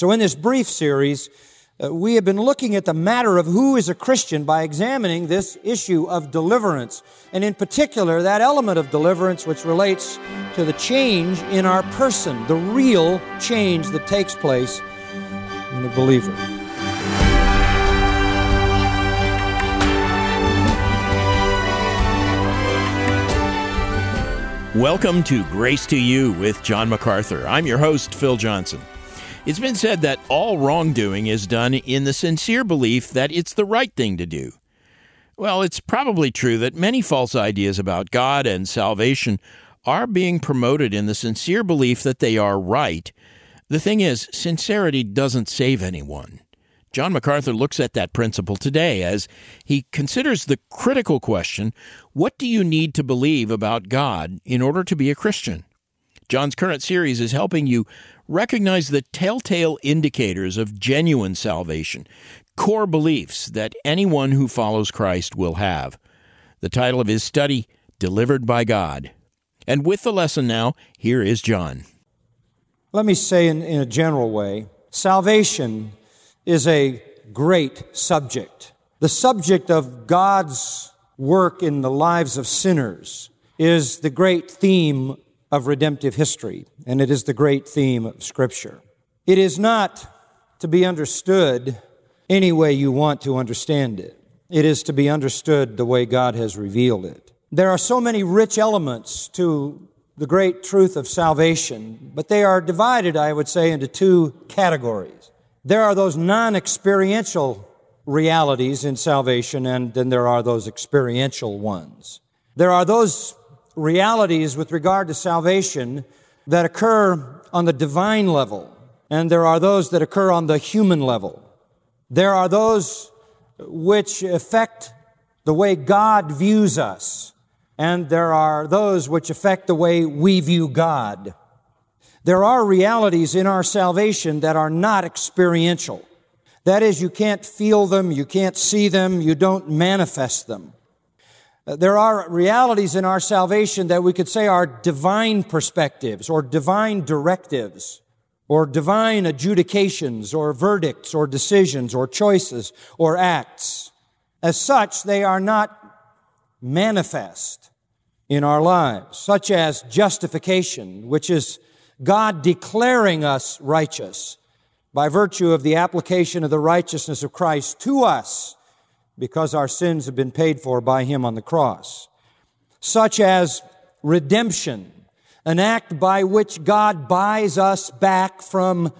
So in this brief series, uh, we have been looking at the matter of who is a Christian by examining this issue of deliverance, and in particular, that element of deliverance which relates to the change in our person, the real change that takes place in a believer. Welcome to Grace to You with John MacArthur. I'm your host, Phil Johnson. It's been said that all wrongdoing is done in the sincere belief that it's the right thing to do. Well, it's probably true that many false ideas about God and salvation are being promoted in the sincere belief that they are right. The thing is, sincerity doesn't save anyone. John MacArthur looks at that principle today as he considers the critical question what do you need to believe about God in order to be a Christian? John's current series is helping you recognize the telltale indicators of genuine salvation, core beliefs that anyone who follows Christ will have. The title of his study, Delivered by God. And with the lesson now, here is John. Let me say in, in a general way salvation is a great subject. The subject of God's work in the lives of sinners is the great theme of redemptive history, and it is the great theme of Scripture. It is not to be understood any way you want to understand it. It is to be understood the way God has revealed it. There are so many rich elements to the great truth of salvation, but they are divided, I would say, into two categories. There are those non experiential realities in salvation, and then there are those experiential ones. There are those realities with regard to salvation that occur on the divine level, and there are those that occur on the human level. There are those which affect the way God views us, and there are those which affect the way we view God. There are realities in our salvation that are not experiential. That is, you can't feel them, you can't see them, you don't manifest them. Uh, there are realities in our salvation that we could say are divine perspectives or divine directives or divine adjudications or verdicts or decisions or choices or acts. As such, they are not manifest in our lives, such as justification, which is God declaring us righteous by virtue of the application of the righteousness of Christ to us because our sins have been paid for by Him on the cross. Such as redemption, an act by which God buys us back from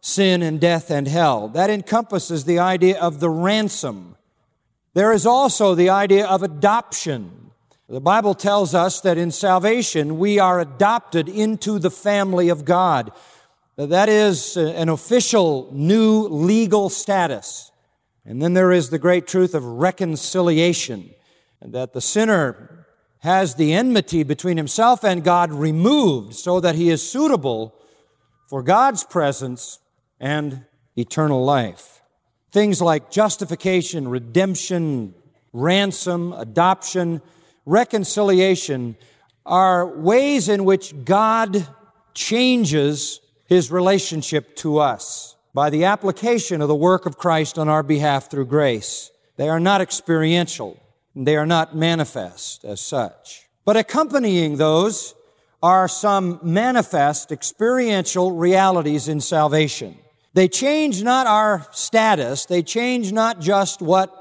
sin and death and hell. That encompasses the idea of the ransom. There is also the idea of adoption. The Bible tells us that in salvation we are adopted into the family of God. That is an official new legal status. And then there is the great truth of reconciliation, that the sinner has the enmity between himself and God removed so that he is suitable for God's presence and eternal life. Things like justification, redemption, ransom, adoption, reconciliation are ways in which God changes his relationship to us by the application of the work of Christ on our behalf through grace. They are not experiential. They are not manifest as such. But accompanying those are some manifest experiential realities in salvation. They change not our status. They change not just what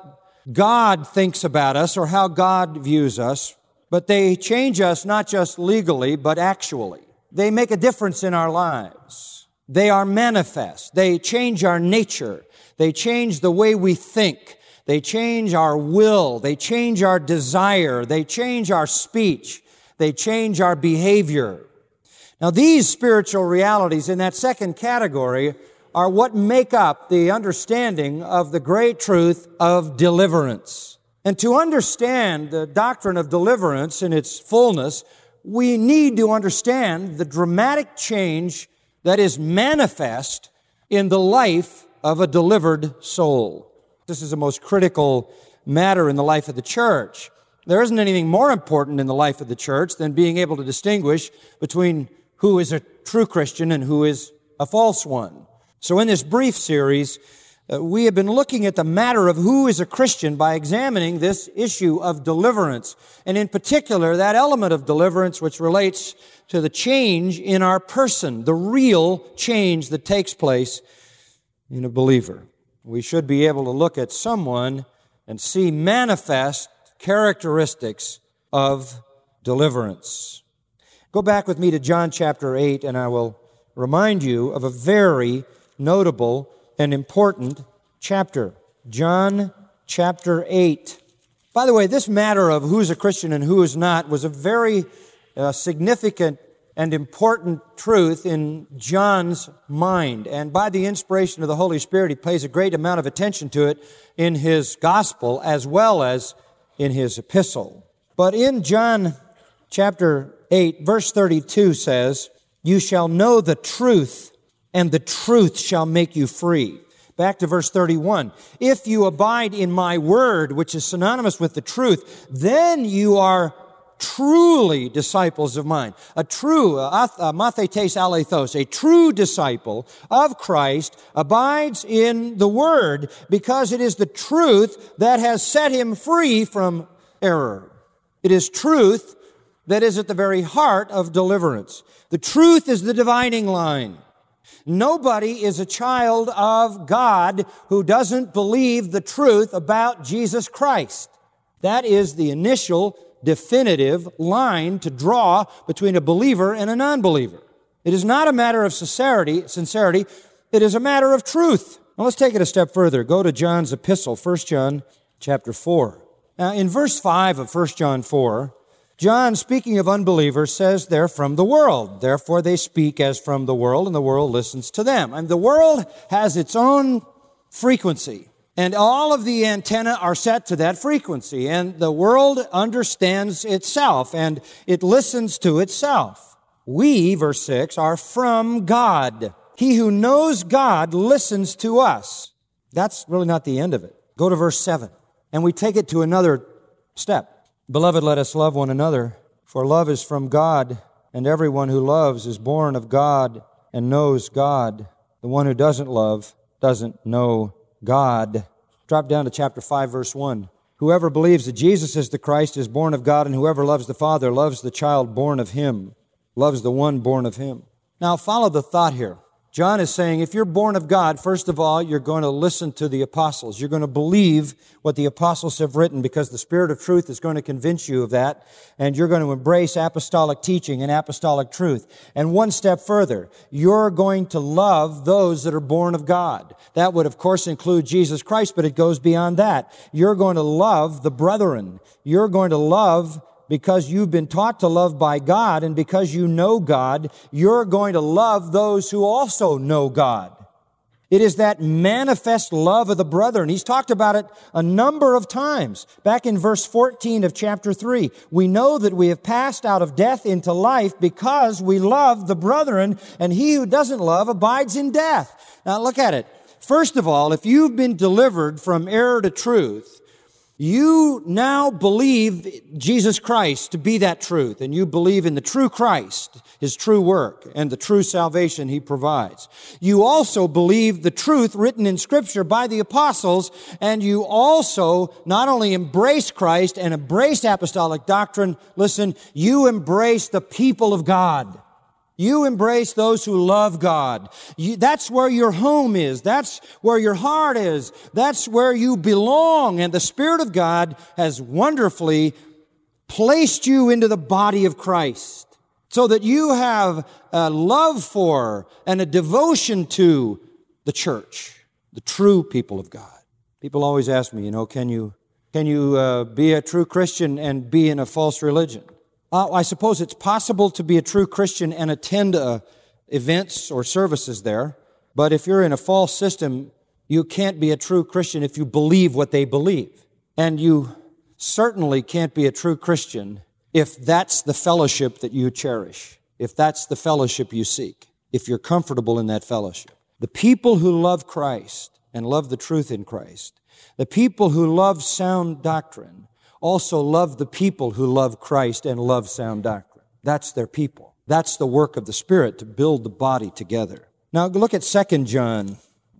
God thinks about us or how God views us, but they change us not just legally, but actually. They make a difference in our lives. They are manifest. They change our nature. They change the way we think. They change our will. They change our desire. They change our speech. They change our behavior. Now, these spiritual realities in that second category are what make up the understanding of the great truth of deliverance. And to understand the doctrine of deliverance in its fullness, we need to understand the dramatic change that is manifest in the life of a delivered soul. This is the most critical matter in the life of the church. There isn't anything more important in the life of the church than being able to distinguish between who is a true Christian and who is a false one. So in this brief series, Uh, we have been looking at the matter of who is a Christian by examining this issue of deliverance. And in particular, that element of deliverance which relates to the change in our person, the real change that takes place in a believer. We should be able to look at someone and see manifest characteristics of deliverance. Go back with me to John chapter 8, and I will remind you of a very notable and important chapter. John chapter 8. By the way, this matter of who's a Christian and who is not was a very uh, significant and important truth in John's mind. And by the inspiration of the Holy Spirit, he pays a great amount of attention to it in his gospel as well as in his epistle. But in John chapter 8, verse 32 says, You shall know the truth, and the truth shall make you free. Back to verse 31. If you abide in my word, which is synonymous with the truth, then you are truly disciples of mine. A true, uh, mathetes alethos, a true disciple of Christ abides in the Word because it is the truth that has set him free from error. It is truth that is at the very heart of deliverance. The truth is the dividing line. Nobody is a child of God who doesn't believe the truth about Jesus Christ. That is the initial definitive line to draw between a believer and a non-believer. It is not a matter of sincerity, sincerity. It is a matter of truth. Now let's take it a step further. Go to John's epistle, 1 John chapter 4. Now in verse 5 of 1 John 4, John, speaking of unbelievers, says they're from the world. Therefore they speak as from the world and the world listens to them. And the world has its own frequency. And all of the antenna are set to that frequency. And the world understands itself and it listens to itself. We, verse 6, are from God. He who knows God listens to us. That's really not the end of it. Go to verse 7. And we take it to another step. Beloved, let us love one another, for love is from God, and everyone who loves is born of God and knows God. The one who doesn't love doesn't know God. Drop down to chapter 5, verse 1. Whoever believes that Jesus is the Christ is born of God, and whoever loves the Father loves the child born of him, loves the one born of him. Now, follow the thought here. John is saying if you're born of God, first of all, you're going to listen to the apostles. You're going to believe what the apostles have written because the Spirit of truth is going to convince you of that. And you're going to embrace apostolic teaching and apostolic truth. And one step further, you're going to love those that are born of God. That would, of course, include Jesus Christ, but it goes beyond that. You're going to love the brethren. You're going to love because you've been taught to love by God and because you know God, you're going to love those who also know God. It is that manifest love of the brethren. he's talked about it a number of times. Back in verse 14 of chapter 3, we know that we have passed out of death into life because we love the brethren, and he who doesn't love abides in death. Now look at it. First of all, if you've been delivered from error to truth, you now believe Jesus Christ to be that truth, and you believe in the true Christ, His true work, and the true salvation He provides. You also believe the truth written in Scripture by the apostles, and you also not only embrace Christ and embrace apostolic doctrine, listen, you embrace the people of God. You embrace those who love God. You, that's where your home is. That's where your heart is. That's where you belong. And the Spirit of God has wonderfully placed you into the body of Christ so that you have a love for and a devotion to the church, the true people of God. People always ask me, you know, can you, can you uh, be a true Christian and be in a false religion? Uh, I suppose it's possible to be a true Christian and attend uh, events or services there, but if you're in a false system, you can't be a true Christian if you believe what they believe. And you certainly can't be a true Christian if that's the fellowship that you cherish, if that's the fellowship you seek, if you're comfortable in that fellowship. The people who love Christ and love the truth in Christ, the people who love sound doctrine, also love the people who love Christ and love sound doctrine. That's their people. That's the work of the Spirit to build the body together. Now look at 2 John.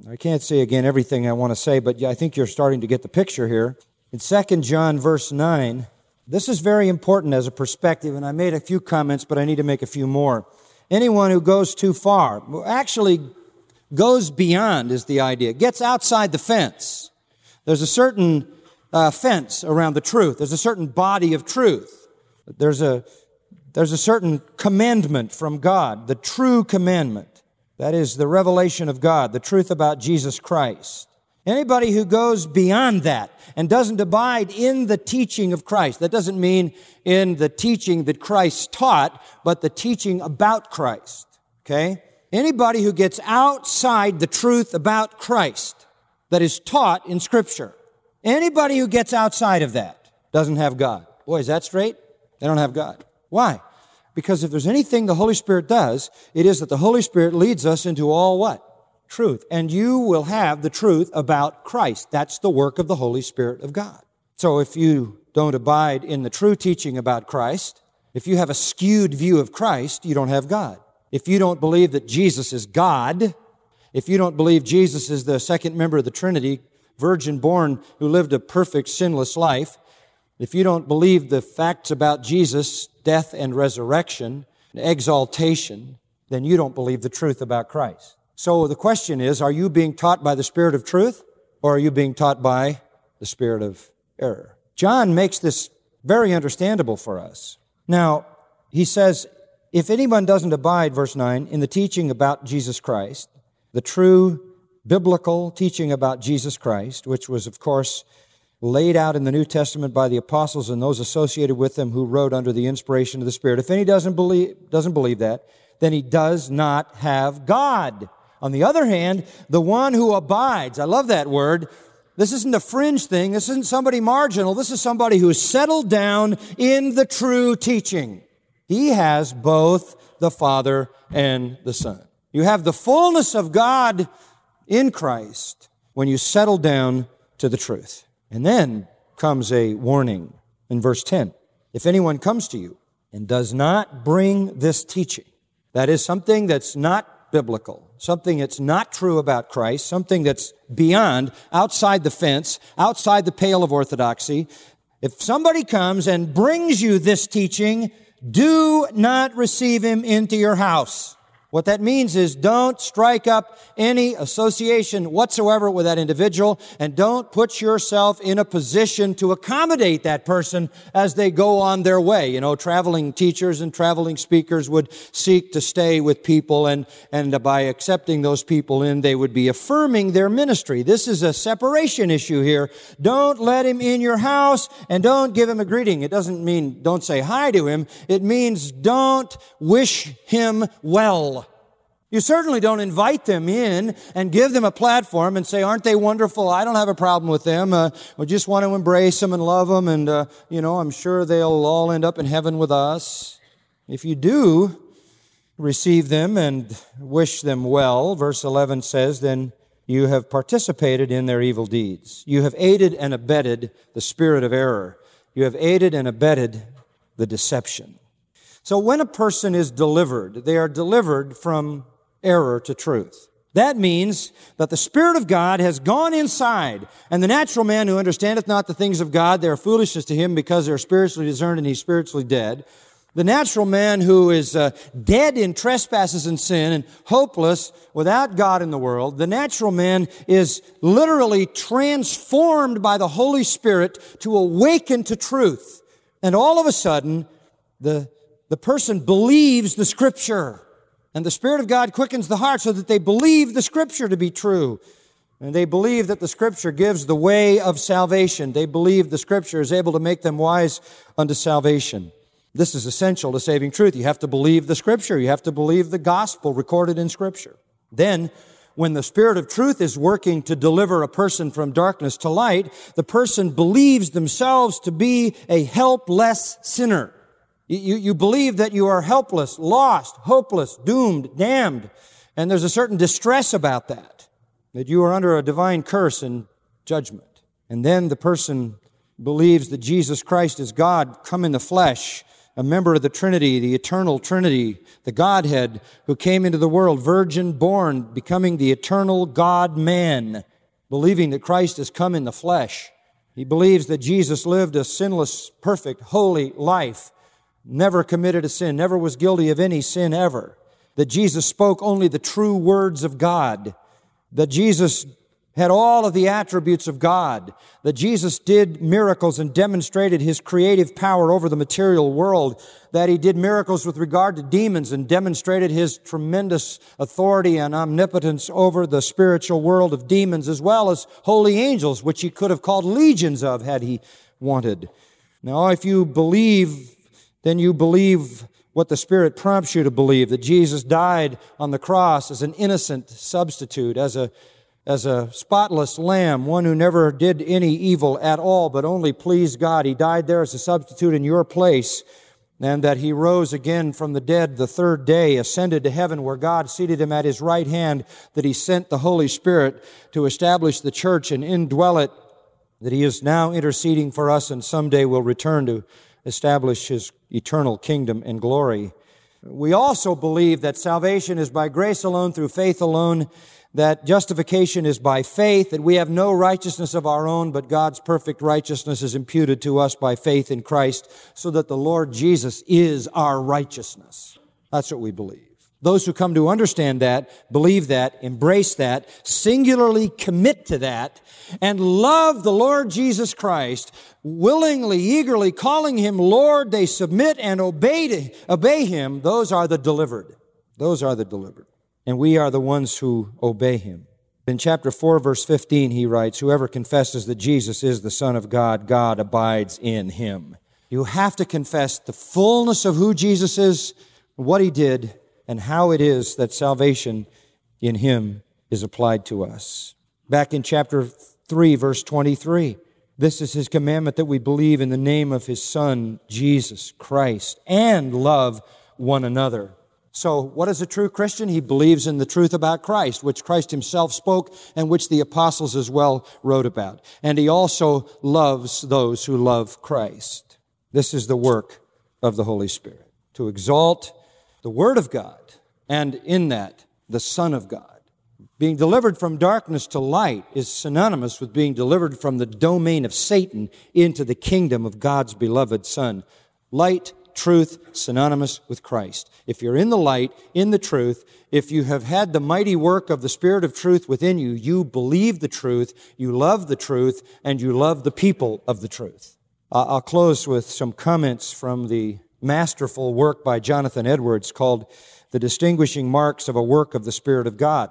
I can't say again everything I want to say, but I think you're starting to get the picture here. In 2 John verse 9, this is very important as a perspective, and I made a few comments, but I need to make a few more. Anyone who goes too far, actually goes beyond is the idea, gets outside the fence. There's a certain uh, fence around the truth. There's a certain body of truth. There's a, there's a certain commandment from God, the true commandment. That is the revelation of God, the truth about Jesus Christ. Anybody who goes beyond that and doesn't abide in the teaching of Christ, that doesn't mean in the teaching that Christ taught, but the teaching about Christ. Okay? Anybody who gets outside the truth about Christ that is taught in Scripture, anybody who gets outside of that doesn't have God. Boy, is that straight? They don't have God. Why? Because if there's anything the Holy Spirit does, it is that the Holy Spirit leads us into all what? Truth. And you will have the truth about Christ. That's the work of the Holy Spirit of God. So if you don't abide in the true teaching about Christ, if you have a skewed view of Christ, you don't have God if you don't believe that Jesus is God, if you don't believe Jesus is the second member of the Trinity, virgin born who lived a perfect sinless life, if you don't believe the facts about Jesus, death and resurrection, exaltation, then you don't believe the truth about Christ. So the question is, are you being taught by the Spirit of truth or are you being taught by the Spirit of error? John makes this very understandable for us. Now, he says, if anyone doesn't abide, verse 9, in the teaching about Jesus Christ, the true biblical teaching about Jesus Christ, which was, of course, laid out in the New Testament by the apostles and those associated with them who wrote under the inspiration of the Spirit. If any doesn't believe, doesn't believe that, then he does not have God. On the other hand, the one who abides, I love that word. This isn't a fringe thing. This isn't somebody marginal. This is somebody who is settled down in the true teaching. He has both the Father and the Son. You have the fullness of God in Christ when you settle down to the truth. And then comes a warning in verse 10. If anyone comes to you and does not bring this teaching, that is something that's not biblical, something that's not true about Christ, something that's beyond, outside the fence, outside the pale of orthodoxy. If somebody comes and brings you this teaching, do not receive him into your house. What that means is don't strike up any association whatsoever with that individual and don't put yourself in a position to accommodate that person as they go on their way. You know, traveling teachers and traveling speakers would seek to stay with people and, and by accepting those people in, they would be affirming their ministry. This is a separation issue here. Don't let him in your house and don't give him a greeting. It doesn't mean don't say hi to him. It means don't wish him well. You certainly don't invite them in and give them a platform and say, aren't they wonderful? I don't have a problem with them. Uh, we just want to embrace them and love them. And, uh, you know, I'm sure they'll all end up in heaven with us. If you do receive them and wish them well, verse 11 says, then you have participated in their evil deeds. You have aided and abetted the spirit of error. You have aided and abetted the deception. So when a person is delivered, they are delivered from error to truth. That means that the Spirit of God has gone inside, and the natural man who understandeth not the things of God, they are foolishness to him because they're spiritually discerned and he's spiritually dead. The natural man who is uh, dead in trespasses and sin and hopeless without God in the world, the natural man is literally transformed by the Holy Spirit to awaken to truth. And all of a sudden, the, the person believes the scripture. And the Spirit of God quickens the heart so that they believe the Scripture to be true. And they believe that the Scripture gives the way of salvation. They believe the Scripture is able to make them wise unto salvation. This is essential to saving truth. You have to believe the Scripture. You have to believe the gospel recorded in Scripture. Then, when the Spirit of truth is working to deliver a person from darkness to light, the person believes themselves to be a helpless sinner. You, you believe that you are helpless, lost, hopeless, doomed, damned. And there's a certain distress about that, that you are under a divine curse and judgment. And then the person believes that Jesus Christ is God come in the flesh a member of the Trinity, the eternal Trinity, the Godhead, who came into the world, virgin born, becoming the eternal God man, believing that Christ has come in the flesh. He believes that Jesus lived a sinless, perfect, holy life, never committed a sin, never was guilty of any sin ever. That Jesus spoke only the true words of God. That Jesus had all of the attributes of God, that Jesus did miracles and demonstrated his creative power over the material world, that he did miracles with regard to demons and demonstrated his tremendous authority and omnipotence over the spiritual world of demons as well as holy angels, which he could have called legions of had he wanted. Now, if you believe, then you believe what the Spirit prompts you to believe, that Jesus died on the cross as an innocent substitute, as a as a spotless lamb, one who never did any evil at all, but only pleased God. He died there as a substitute in your place, and that he rose again from the dead the third day, ascended to heaven where God seated him at his right hand, that he sent the Holy Spirit to establish the church and indwell it, that he is now interceding for us and someday will return to establish his eternal kingdom and glory. We also believe that salvation is by grace alone, through faith alone, that justification is by faith, that we have no righteousness of our own, but God's perfect righteousness is imputed to us by faith in Christ, so that the Lord Jesus is our righteousness. That's what we believe. Those who come to understand that, believe that, embrace that, singularly commit to that, and love the Lord Jesus Christ, willingly, eagerly calling Him Lord, they submit and obey, obey Him, those are the delivered. Those are the delivered and we are the ones who obey him. In chapter 4, verse 15, he writes, Whoever confesses that Jesus is the Son of God, God abides in him. You have to confess the fullness of who Jesus is, what he did, and how it is that salvation in him is applied to us. Back in chapter 3, verse 23, this is his commandment that we believe in the name of his Son, Jesus Christ, and love one another so, what is a true Christian? He believes in the truth about Christ, which Christ himself spoke and which the apostles as well wrote about. And he also loves those who love Christ. This is the work of the Holy Spirit to exalt the Word of God and in that the Son of God. Being delivered from darkness to light is synonymous with being delivered from the domain of Satan into the kingdom of God's beloved Son. Light truth synonymous with Christ. If you're in the light, in the truth, if you have had the mighty work of the Spirit of truth within you, you believe the truth, you love the truth, and you love the people of the truth. Uh, I'll close with some comments from the masterful work by Jonathan Edwards called The Distinguishing Marks of a Work of the Spirit of God.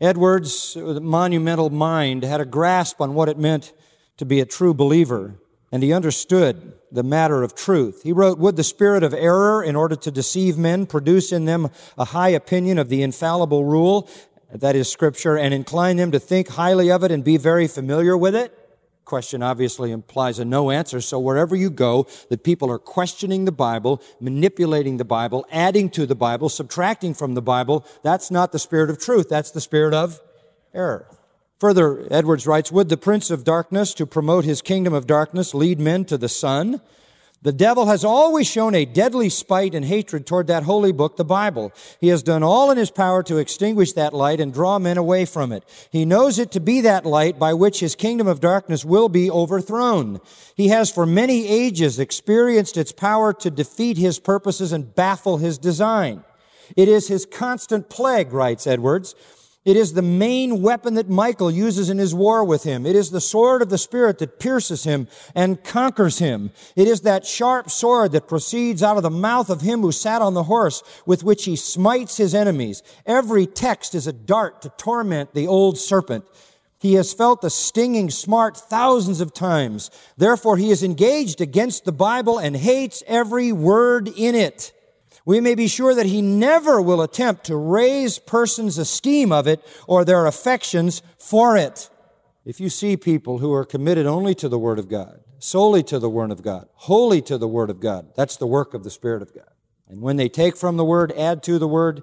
Edwards' monumental mind had a grasp on what it meant to be a true believer and he understood the matter of truth. He wrote, Would the spirit of error, in order to deceive men, produce in them a high opinion of the infallible rule, that is Scripture, and incline them to think highly of it and be very familiar with it? Question obviously implies a no answer. So wherever you go, that people are questioning the Bible, manipulating the Bible, adding to the Bible, subtracting from the Bible, that's not the spirit of truth. That's the spirit of error. Further, Edwards writes, Would the prince of darkness, to promote his kingdom of darkness, lead men to the sun? The devil has always shown a deadly spite and hatred toward that holy book, the Bible. He has done all in his power to extinguish that light and draw men away from it. He knows it to be that light by which his kingdom of darkness will be overthrown. He has for many ages experienced its power to defeat his purposes and baffle his design. It is his constant plague, writes Edwards, it is the main weapon that Michael uses in his war with him. It is the sword of the Spirit that pierces him and conquers him. It is that sharp sword that proceeds out of the mouth of him who sat on the horse with which he smites his enemies. Every text is a dart to torment the old serpent. He has felt the stinging smart thousands of times. Therefore, he is engaged against the Bible and hates every word in it we may be sure that he never will attempt to raise persons' esteem of it or their affections for it. If you see people who are committed only to the Word of God, solely to the Word of God, wholly to the Word of God, that's the work of the Spirit of God. And when they take from the Word, add to the Word,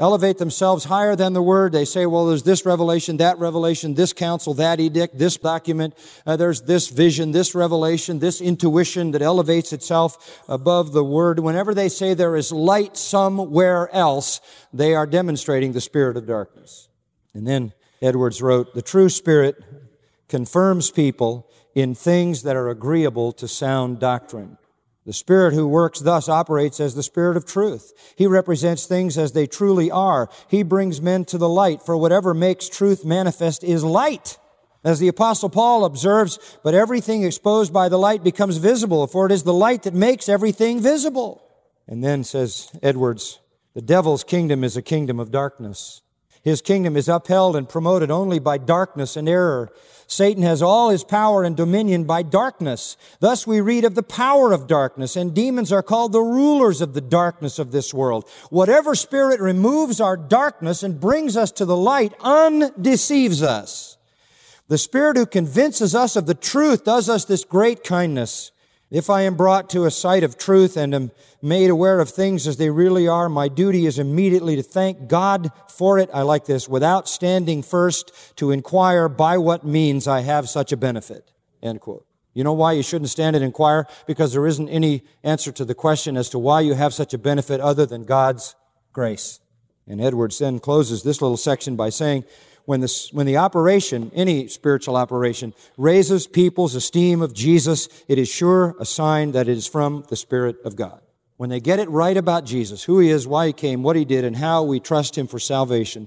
elevate themselves higher than the Word. They say, well, there's this revelation, that revelation, this counsel, that edict, this document, uh, there's this vision, this revelation, this intuition that elevates itself above the Word. Whenever they say there is light somewhere else, they are demonstrating the spirit of darkness. And then Edwards wrote, the true spirit confirms people in things that are agreeable to sound doctrine. The Spirit who works thus operates as the Spirit of truth. He represents things as they truly are. He brings men to the light, for whatever makes truth manifest is light. As the apostle Paul observes, but everything exposed by the light becomes visible, for it is the light that makes everything visible. And then says Edwards, the devil's kingdom is a kingdom of darkness. His kingdom is upheld and promoted only by darkness and error. Satan has all his power and dominion by darkness. Thus we read of the power of darkness, and demons are called the rulers of the darkness of this world. Whatever spirit removes our darkness and brings us to the light undeceives us. The spirit who convinces us of the truth does us this great kindness. If I am brought to a sight of truth and am made aware of things as they really are, my duty is immediately to thank God for it. I like this, without standing first to inquire by what means I have such a benefit. End quote. You know why you shouldn't stand and inquire? Because there isn't any answer to the question as to why you have such a benefit other than God's grace. And Edwards then closes this little section by saying, when the, when the operation, any spiritual operation, raises people's esteem of Jesus, it is sure a sign that it is from the Spirit of God. When they get it right about Jesus, who He is, why He came, what He did, and how we trust Him for salvation,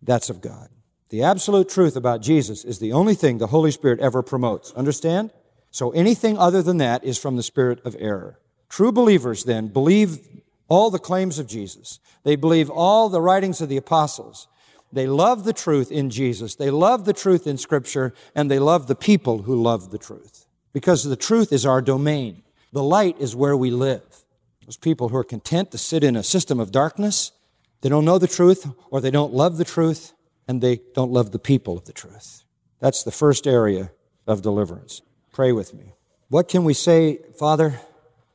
that's of God. The absolute truth about Jesus is the only thing the Holy Spirit ever promotes. Understand? So anything other than that is from the spirit of error. True believers then believe all the claims of Jesus. They believe all the writings of the apostles. They love the truth in Jesus. They love the truth in Scripture, and they love the people who love the truth. Because the truth is our domain. The light is where we live. Those people who are content to sit in a system of darkness, they don't know the truth, or they don't love the truth, and they don't love the people of the truth. That's the first area of deliverance. Pray with me. What can we say, Father?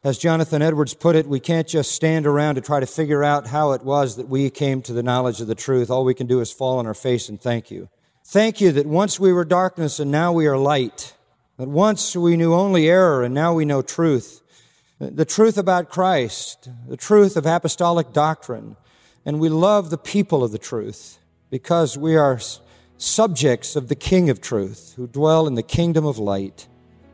As Jonathan Edwards put it, we can't just stand around to try to figure out how it was that we came to the knowledge of the truth. All we can do is fall on our face and thank you. Thank you that once we were darkness and now we are light. That once we knew only error and now we know truth. The truth about Christ, the truth of apostolic doctrine. And we love the people of the truth because we are subjects of the King of truth who dwell in the kingdom of light.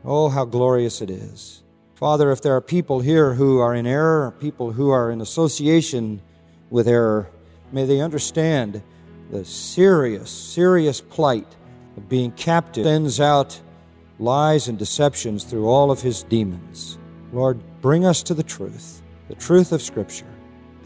Oh, how glorious it is. Father, if there are people here who are in error, people who are in association with error, may they understand the serious, serious plight of being captive, sends out lies and deceptions through all of his demons. Lord, bring us to the truth, the truth of Scripture,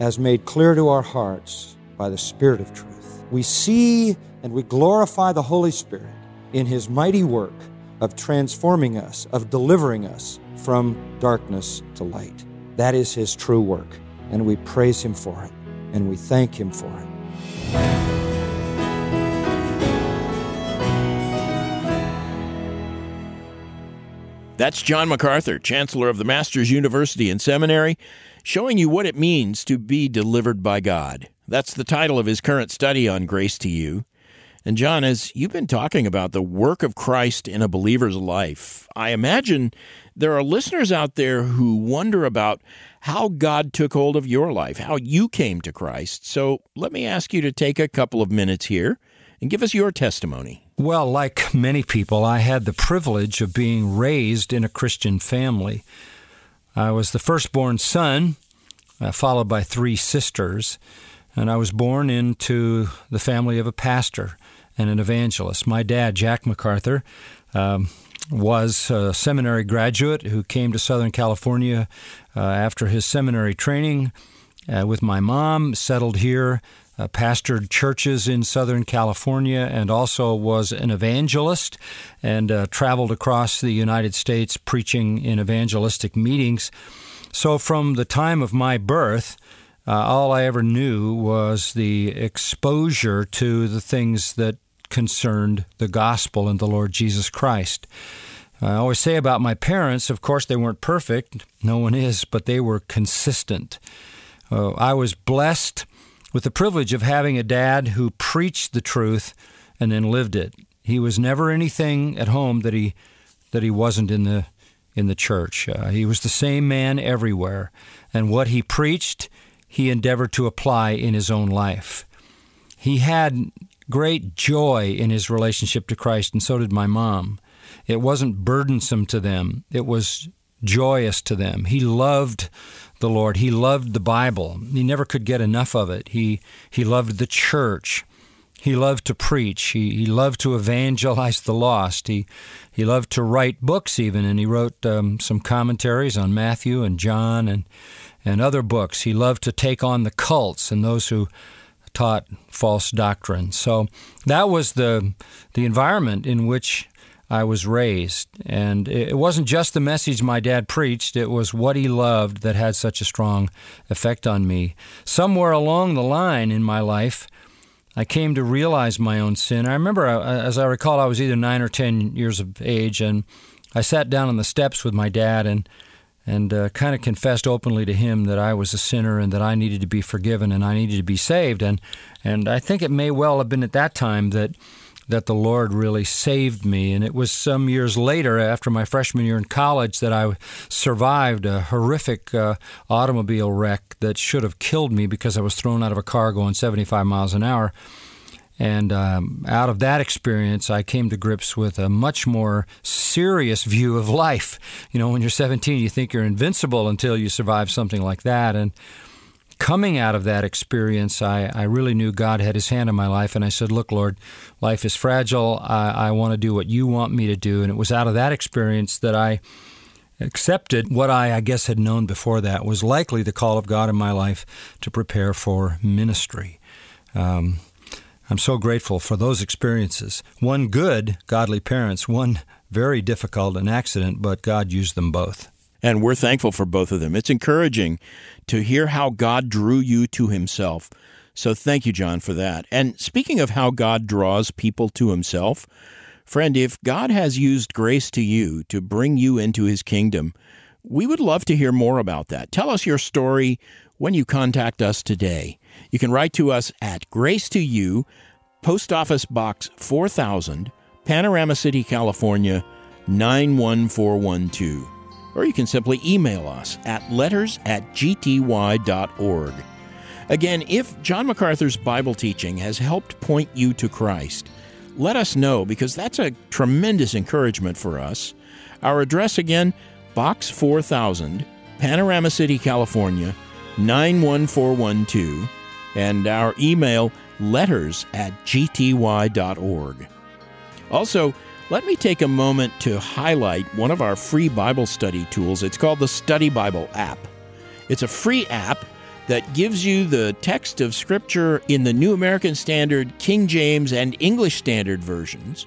as made clear to our hearts by the Spirit of truth. We see and we glorify the Holy Spirit in his mighty work of transforming us, of delivering us from darkness to light. That is his true work, and we praise him for it, and we thank him for it. That's John MacArthur, Chancellor of the Masters University and Seminary, showing you what it means to be delivered by God. That's the title of his current study on Grace to You. And John, as you've been talking about the work of Christ in a believer's life, I imagine there are listeners out there who wonder about how God took hold of your life, how you came to Christ. So let me ask you to take a couple of minutes here and give us your testimony. Well, like many people, I had the privilege of being raised in a Christian family. I was the firstborn son, uh, followed by three sisters, and I was born into the family of a pastor and an evangelist. My dad, Jack MacArthur, um, was a seminary graduate who came to Southern California uh, after his seminary training uh, with my mom, settled here, uh, pastored churches in Southern California, and also was an evangelist and uh, traveled across the United States preaching in evangelistic meetings. So, from the time of my birth, uh, all I ever knew was the exposure to the things that concerned the gospel and the Lord Jesus Christ. I always say about my parents, of course, they weren't perfect. No one is, but they were consistent. Uh, I was blessed with the privilege of having a dad who preached the truth and then lived it. He was never anything at home that he that he wasn't in the in the church. Uh, he was the same man everywhere, and what he preached, he endeavored to apply in his own life. He had great joy in his relationship to Christ, and so did my mom. It wasn't burdensome to them, it was joyous to them. He loved the Lord. He loved the Bible. He never could get enough of it. He, he loved the church. He loved to preach. He, he loved to evangelize the lost. He, he loved to write books, even, and he wrote um, some commentaries on Matthew and John and, and other books. He loved to take on the cults and those who taught false doctrine. So that was the, the environment in which I was raised. And it wasn't just the message my dad preached, it was what he loved that had such a strong effect on me. Somewhere along the line in my life, I came to realize my own sin. I remember, uh, as I recall, I was either nine or ten years of age, and I sat down on the steps with my dad and and uh, kind of confessed openly to him that I was a sinner and that I needed to be forgiven and I needed to be saved. And and I think it may well have been at that time that that the Lord really saved me. And it was some years later, after my freshman year in college, that I survived a horrific uh, automobile wreck that should have killed me because I was thrown out of a car going 75 miles an hour. And um, out of that experience, I came to grips with a much more serious view of life. You know, when you're 17, you think you're invincible until you survive something like that. And coming out of that experience, I, I really knew God had his hand in my life. And I said, Look, Lord, life is fragile. I, I want to do what you want me to do. And it was out of that experience that I accepted what I, I guess, had known before that was likely the call of God in my life to prepare for ministry. Um, I'm so grateful for those experiences. One good, godly parents, one very difficult, an accident, but God used them both. And we're thankful for both of them. It's encouraging to hear how God drew you to himself. So thank you, John, for that. And speaking of how God draws people to himself, friend, if God has used grace to you to bring you into his kingdom, we would love to hear more about that. Tell us your story when you contact us today. You can write to us at Grace to You, Post Office Box 4000, Panorama City, California 91412 or you can simply email us at letters at gty.org. Again, if John MacArthur's Bible teaching has helped point you to Christ, let us know because that's a tremendous encouragement for us. Our address again, Box 4000, Panorama City, California 91412, and our email letters at gty.org. Also, let me take a moment to highlight one of our free Bible study tools. It's called the Study Bible app. It's a free app that gives you the text of Scripture in the New American Standard, King James, and English Standard versions,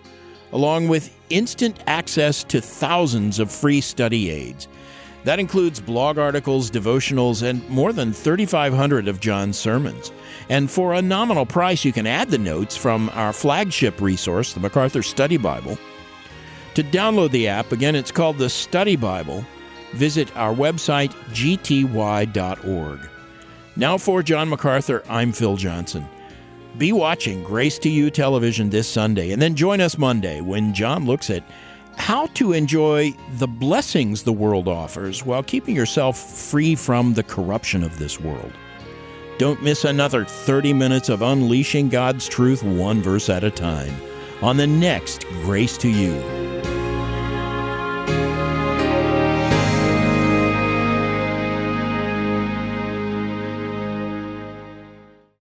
along with instant access to thousands of free study aids. That includes blog articles, devotionals, and more than 3,500 of John's sermons. And for a nominal price, you can add the notes from our flagship resource, the MacArthur Study Bible. To download the app, again, it's called the Study Bible. Visit our website, gty.org. Now for John MacArthur, I'm Phil Johnson. Be watching Grace to You television this Sunday, and then join us Monday when John looks at how to enjoy the blessings the world offers while keeping yourself free from the corruption of this world. Don't miss another 30 minutes of unleashing God's truth one verse at a time on the next Grace to You.